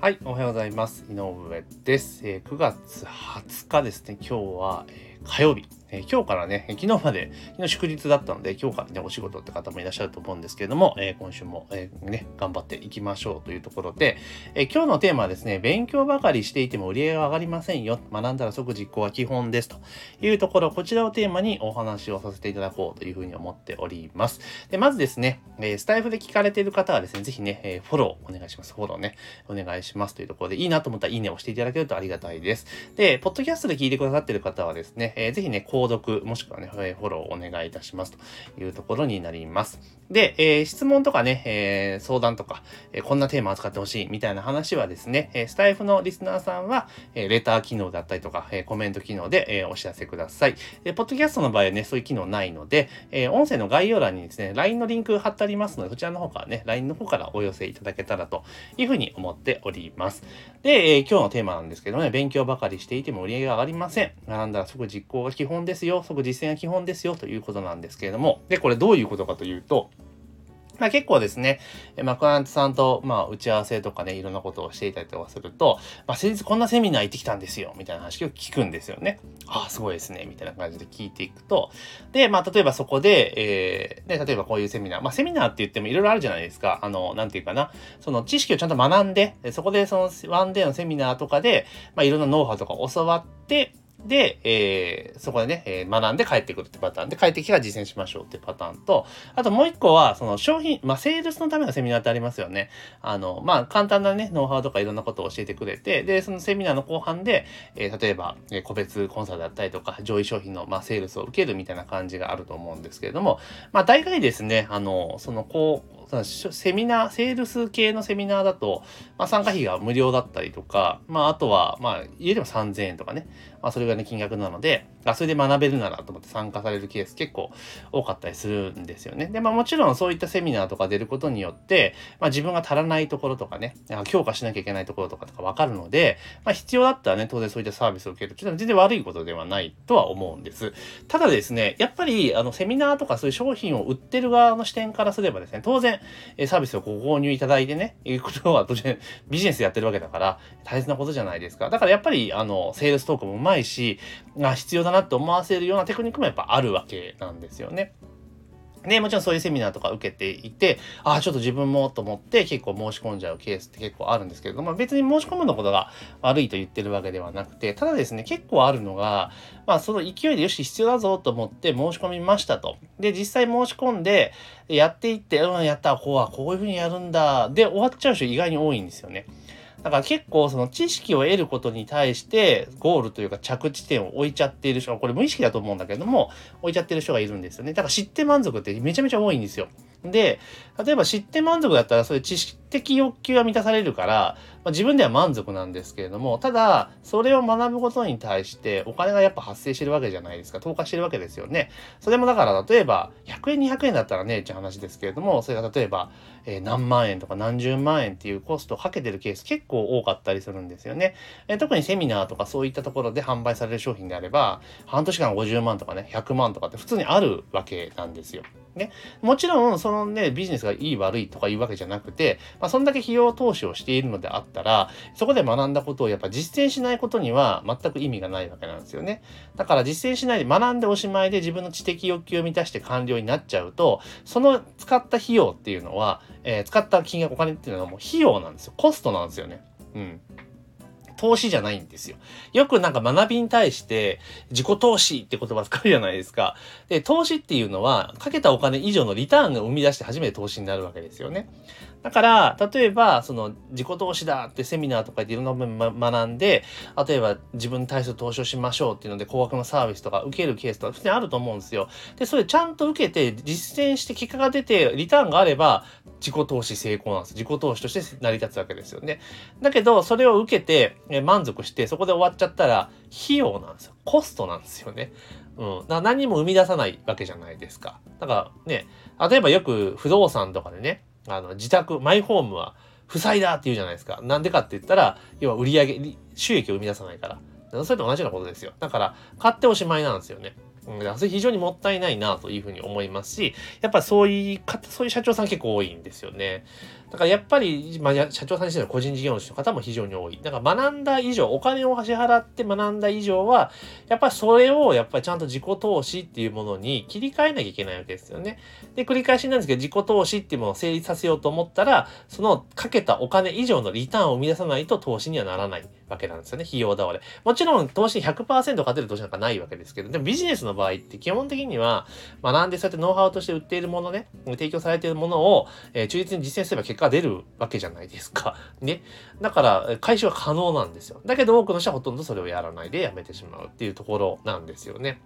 はい、おはようございます。井上です。えー、9月20日ですね、今日は、えー、火曜日。え、今日からね、昨日まで、昨日祝日だったので、今日からね、お仕事って方もいらっしゃると思うんですけれども、え、今週も、え、ね、頑張っていきましょうというところで、え今日のテーマはですね、勉強ばかりしていても売り上げが上がりませんよ。学んだら即実行は基本ですというところ、こちらをテーマにお話をさせていただこうというふうに思っております。で、まずですね、えスタイフで聞かれている方はですね、ぜひね、えフォローお願いします。フォローね、お願いしますというところで、いいなと思ったらいいねを押していただけるとありがたいです。で、ポッドキャストで聞いてくださっている方はですね、えー、ぜひね、購読、もしくはね、フォローお願いいたしますというところになります。で、えー、質問とかね、えー、相談とか、えー、こんなテーマ扱ってほしいみたいな話はですね、えスタイフのリスナーさんは、えレター機能だったりとか、えコメント機能で、えお知らせください。で、ポッドキャストの場合はね、そういう機能ないので、え音声の概要欄にですね、LINE のリンク貼ってありますので、そちらの方からね、LINE の方からお寄せいただけたらというふうに思っております。で、え今日のテーマなんですけどね、勉強ばかりしていても売り上げが上がりません。学んだら即実行が基本ですですよ、即実践が基本ですよということなんですけれども、で、これどういうことかというと、まあ、結構ですね、まあ、クライアントさんと、まあ、打ち合わせとかね、いろんなことをしていたりとかすると、まあ、先日こんなセミナー行ってきたんですよ、みたいな話を聞くんですよね。ああ、すごいですね、みたいな感じで聞いていくと、で、まあ、例えばそこで、えー、で、例えばこういうセミナー、まあ、セミナーって言ってもいろいろあるじゃないですか。あの、なんていうかな、その知識をちゃんと学んで、そこでそのワンデーのセミナーとかで、まあ、いろんなノウハウとか教わって、で、えー、そこでね、えー、学んで帰ってくるってパターンで、帰ってきたら実践しましょうってパターンと、あともう一個は、その商品、まあ、セールスのためのセミナーってありますよね。あの、まあ、簡単なね、ノウハウとかいろんなことを教えてくれて、で、そのセミナーの後半で、えー、例えば、え、個別コンサルだったりとか、上位商品の、まあ、セールスを受けるみたいな感じがあると思うんですけれども、まあ、大概ですね、あの、その、こう、セミナー、セールス系のセミナーだと、まあ、参加費が無料だったりとか、まあ、あとは、まあ、家でも3000円とかね、まあ、それぐらいの金額なので、あ、それで学べるならと思って参加されるケース結構多かったりするんですよね。で、まあもちろんそういったセミナーとか出ることによって、まあ自分が足らないところとかね、強化しなきゃいけないところとかとかわかるので、まあ必要だったらね、当然そういったサービスを受けるっていうのは全然悪いことではないとは思うんです。ただですね、やっぱりあのセミナーとかそういう商品を売ってる側の視点からすればですね、当然サービスをご購入いただいてね、いうことは当然ビジネスやってるわけだから大切なことじゃないですか。だからやっぱりあの、セールストークもうまいし、が必要だなって思わせるようなテクニックもやっぱあるわけなんですよね。で、もちろんそういうセミナーとか受けていて、ああ、ちょっと自分もと思って結構申し込んじゃうケースって結構あるんですけれども、別に申し込むのことが悪いと言ってるわけではなくて、ただですね、結構あるのが、まあその勢いでよし必要だぞと思って申し込みましたと。で、実際申し込んで、やっていって、うん、やった、こうはこういうふうにやるんだ。で、終わっちゃう人意外に多いんですよね。だから結構その知識を得ることに対してゴールというか着地点を置いちゃっている人、これ無意識だと思うんだけども、置いちゃってる人がいるんですよね。だから知って満足ってめちゃめちゃ多いんですよ。で、例えば知って満足だったらそういう知識的欲求が満たされるから、まあ、自分では満足なんですけれども、ただ、それを学ぶことに対してお金がやっぱ発生してるわけじゃないですか。投下してるわけですよね。それもだから、例えば、100円、200円だったらね、って話ですけれども、それが例えば、え、何万円とか何十万円っていうコストをかけてるケース結構多かったりするんですよね。え、特にセミナーとかそういったところで販売される商品であれば、半年間50万とかね、100万とかって普通にあるわけなんですよ。ね。もちろん、そのね、ビジネスがいい悪いとかいうわけじゃなくて、まあ、そんだけ費用投資をしているのであったら、そこで学んだことをやっぱ実践しないことには全く意味がないわけなんですよね。だから実践しないで学んでおしまいで自分の知的欲求を満たして完了になっちゃうと、その使った費用っていうのは、えー、使った金額お金っていうのはもう費用なんですよ。コストなんですよね。うん。投資じゃないんですよ。よくなんか学びに対して自己投資って言葉使うじゃないですか。で、投資っていうのはかけたお金以上のリターンが生み出して初めて投資になるわけですよね。だから、例えば、その、自己投資だってセミナーとかでいろんな部分学んで、例えば自分に対する投資をしましょうっていうので、高額のサービスとか受けるケースとか普通にあると思うんですよ。で、それちゃんと受けて、実践して結果が出て、リターンがあれば、自己投資成功なんです。自己投資として成り立つわけですよね。だけど、それを受けて、満足して、そこで終わっちゃったら、費用なんですよ。コストなんですよね。うん。だ何も生み出さないわけじゃないですか。だからね、例えばよく不動産とかでね、あの、自宅、マイホームは負債だって言うじゃないですか。なんでかって言ったら、要は売上収益を生み出さないから。それと同じようなことですよ。だから、買っておしまいなんですよね。うん、それ非常にもったいないなというふうに思いますし、やっぱそういう方、そういう社長さん結構多いんですよね。だからやっぱり、まあ、社長さん自身の個人事業主の方も非常に多い。だから学んだ以上、お金を支払って学んだ以上は、やっぱりそれをやっぱりちゃんと自己投資っていうものに切り替えなきゃいけないわけですよね。で、繰り返しなんですけど、自己投資っていうものを成立させようと思ったら、そのかけたお金以上のリターンを生み出さないと投資にはならないわけなんですよね。費用倒れ。もちろん投資に100%勝てる投資なんかないわけですけど、でもビジネスの場合って基本的には学んでそうやってノウハウとして売っているものね、提供されているものを、えー、忠実に実践すれば結果が出るわけじゃないですか。ね。だから、回収は可能なんですよ。だけど多くの人はほとんどそれをやらないでやめてしまうっていうところなんですよね。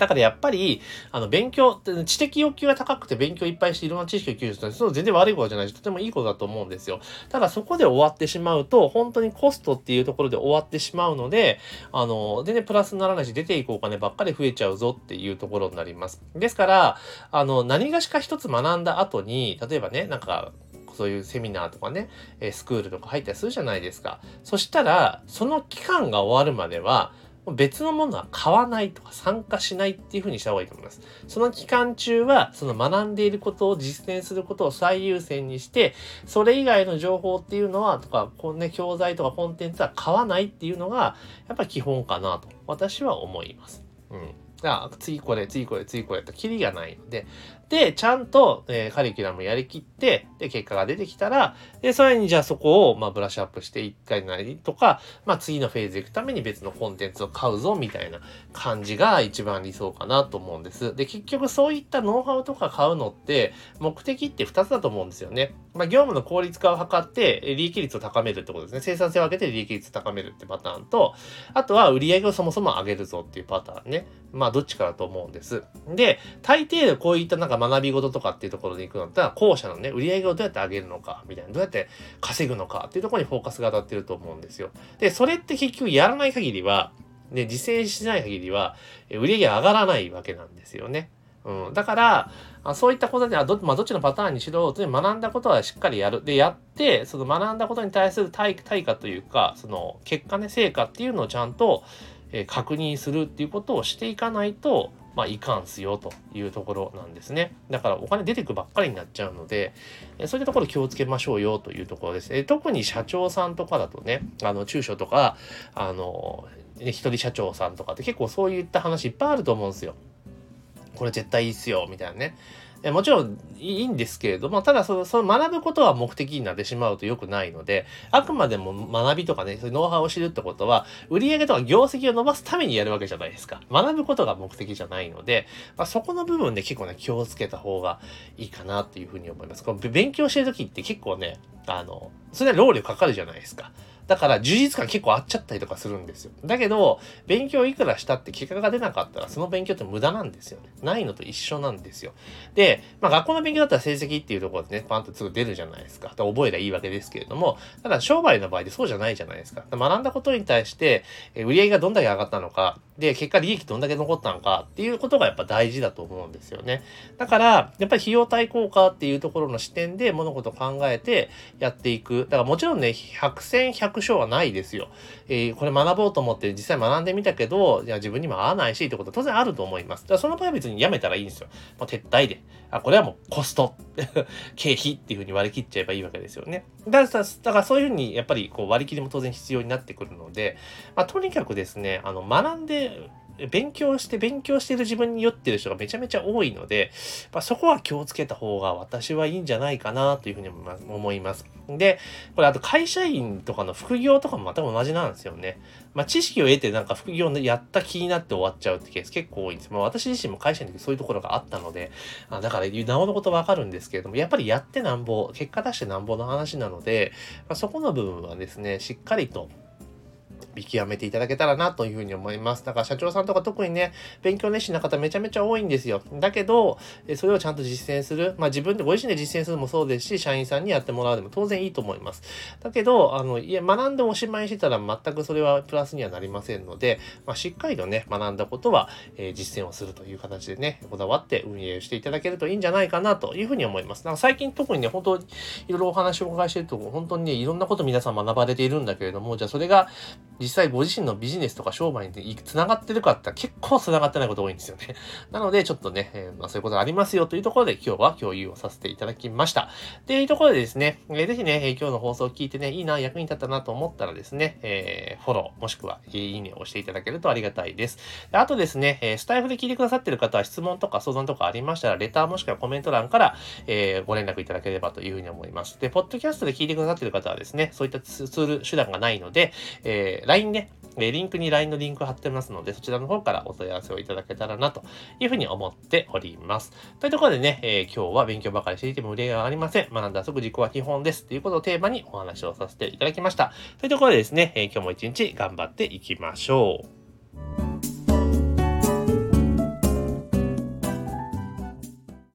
だからやっぱり、あの、勉強、知的欲求が高くて勉強いっぱいしていろんな知識を吸収するその全然悪いことじゃないし、とてもいいことだと思うんですよ。ただそこで終わってしまうと、本当にコストっていうところで終わってしまうので、あの、全然プラスにならないし、出ていくお金ばっかり増えちゃうぞっていうところになります。ですから、あの、何がしか一つ学んだ後に、例えばね、なんか、そういうセミナーとかね、スクールとか入ったりするじゃないですか。そしたら、その期間が終わるまでは、別のものは買わないとか参加しないっていうふうにした方がいいと思います。その期間中は、その学んでいることを実践することを最優先にして、それ以外の情報っていうのは、とか、こうね、教材とかコンテンツは買わないっていうのが、やっぱ基本かなと、私は思います。うん。あ次これ、次これ、次これと、キリがないの、で、ちゃんと、えー、カリキュラムやりきって、で、結果が出てきたら、で、それにじゃあそこを、まあ、ブラッシュアップしていったりなりとか、まあ、次のフェーズ行くために別のコンテンツを買うぞ、みたいな感じが一番理想かなと思うんです。で、結局そういったノウハウとか買うのって、目的って2つだと思うんですよね。まあ、業務の効率化を図って、利益率を高めるってことですね。生産性を上げて利益率を高めるってパターンと、あとは売上をそもそも上げるぞっていうパターンね。まあ、どっちかだと思うんです。で、大抵こういったなんか学び事とかっていうところで行くのって後者のね、売り上げをどうやって上げるのか、みたいな、どうやって稼ぐのかっていうところにフォーカスが当たってると思うんですよ。で、それって結局やらない限りは、ね、実践しない限りは、売り上げ上がらないわけなんですよね。うん、だから、そういったことではど,、まあ、どっちのパターンにしろ、学んだことはしっかりやる。で、やって、その学んだことに対する対対価というか、その結果ね、成果っていうのをちゃんと、え、確認するっていうことをしていかないと、まあ、いかんすよというところなんですね。だからお金出てくばっかりになっちゃうので、そういったところ気をつけましょうよというところです。特に社長さんとかだとね、あの、中小とか、あの、一人社長さんとかって結構そういった話いっぱいあると思うんですよ。これ絶対いいっすよ、みたいなね。もちろんいいんですけれども、ただそのその学ぶことは目的になってしまうと良くないので、あくまでも学びとかね、そういうノウハウを知るってことは、売上とか業績を伸ばすためにやるわけじゃないですか。学ぶことが目的じゃないので、まあ、そこの部分で結構ね、気をつけた方がいいかなっていうふうに思います。この勉強してる時って結構ね、あの、それは労力かかるじゃないですか。だから充実感結構あっちゃったりとかするんですよ。だけど、勉強いくらしたって結果が出なかったら、その勉強って無駄なんですよね。ないのと一緒なんですよ。で、まあ学校の勉強だったら成績っていうところでね、パンとすぐ出るじゃないですか。覚えりゃいいわけですけれども、ただ商売の場合でそうじゃないじゃないですか。学んだことに対して、売り上げがどんだけ上がったのか、で、結果利益どんだけ残ったのかっていうことがやっぱ大事だと思うんですよね。だから、やっぱり費用対効果っていうところの視点で物事を考えてやっていく。だからもちろんね、百戦百勝はないですよ。えー、これ学ぼうと思って実際学んでみたけど、じゃあ自分にも合わないしってことは当然あると思います。だからその場合は別にやめたらいいんですよ。もう撤退で。あ、これはもうコスト、経費っていうふうに割り切っちゃえばいいわけですよね。だからだからそういうふうにやっぱりこう割り切りも当然必要になってくるので、まあ、とにかくですね、あの学んで勉強して勉強してる自分に酔ってる人がめちゃめちゃ多いので、まあ、そこは気をつけた方が私はいいんじゃないかなというふうに思います。で、これあと会社員とかの副業とかもまた同じなんですよね。まあ、知識を得てなんか副業のやった気になって終わっちゃうってケース結構多いんです。まあ、私自身も会社員の時そういうところがあったので、あだからなおのことわかるんですけれども、やっぱりやってなんぼ、結果出してなんぼの話なので、まあ、そこの部分はですね、しっかりと見極めていただけたらなというふうに思います。だから社長さんとか特にね、勉強熱心な方めちゃめちゃ多いんですよ。だけど、それをちゃんと実践する。まあ自分でご自身で実践するもそうですし、社員さんにやってもらうでも当然いいと思います。だけど、あの、いや、学んでおしまいしてたら全くそれはプラスにはなりませんので、まあ、しっかりとね、学んだことは、えー、実践をするという形でね、こだわって運営していただけるといいんじゃないかなというふうに思います。なんか最近特にね、本当いろいろお話をお伺いしてると、本当にね、いろんなこと皆さん学ばれているんだけれども、じゃあそれが、実際ご自身のビジネスとか商売に繋がってるかって結構繋がってないこと多いんですよね。なので、ちょっとね、えー、まあ、そういうことがありますよというところで今日は共有をさせていただきました。っていうところでですね、えー、ぜひね、え今日の放送を聞いてね、いいな、役に立ったなと思ったらですね、えー、フォロー、もしくは、いいねを押していただけるとありがたいです。であとですね、えスタイフで聞いてくださってる方は質問とか相談とかありましたら、レターもしくはコメント欄から、えご連絡いただければというふうに思います。で、ポッドキャストで聞いてくださってる方はですね、そういったツール、手段がないので、えー、LINE ね、リンクに LINE のリンク貼ってますので、そちらの方からお問い合わせをいただけたらなというふうに思っております。というところでね、えー、今日は勉強ばかりしていても無理がありません。学んだ即自己は基本です。ということをテーマにお話をさせていただきました。というところでですね、えー、今日も一日頑張っていきましょう。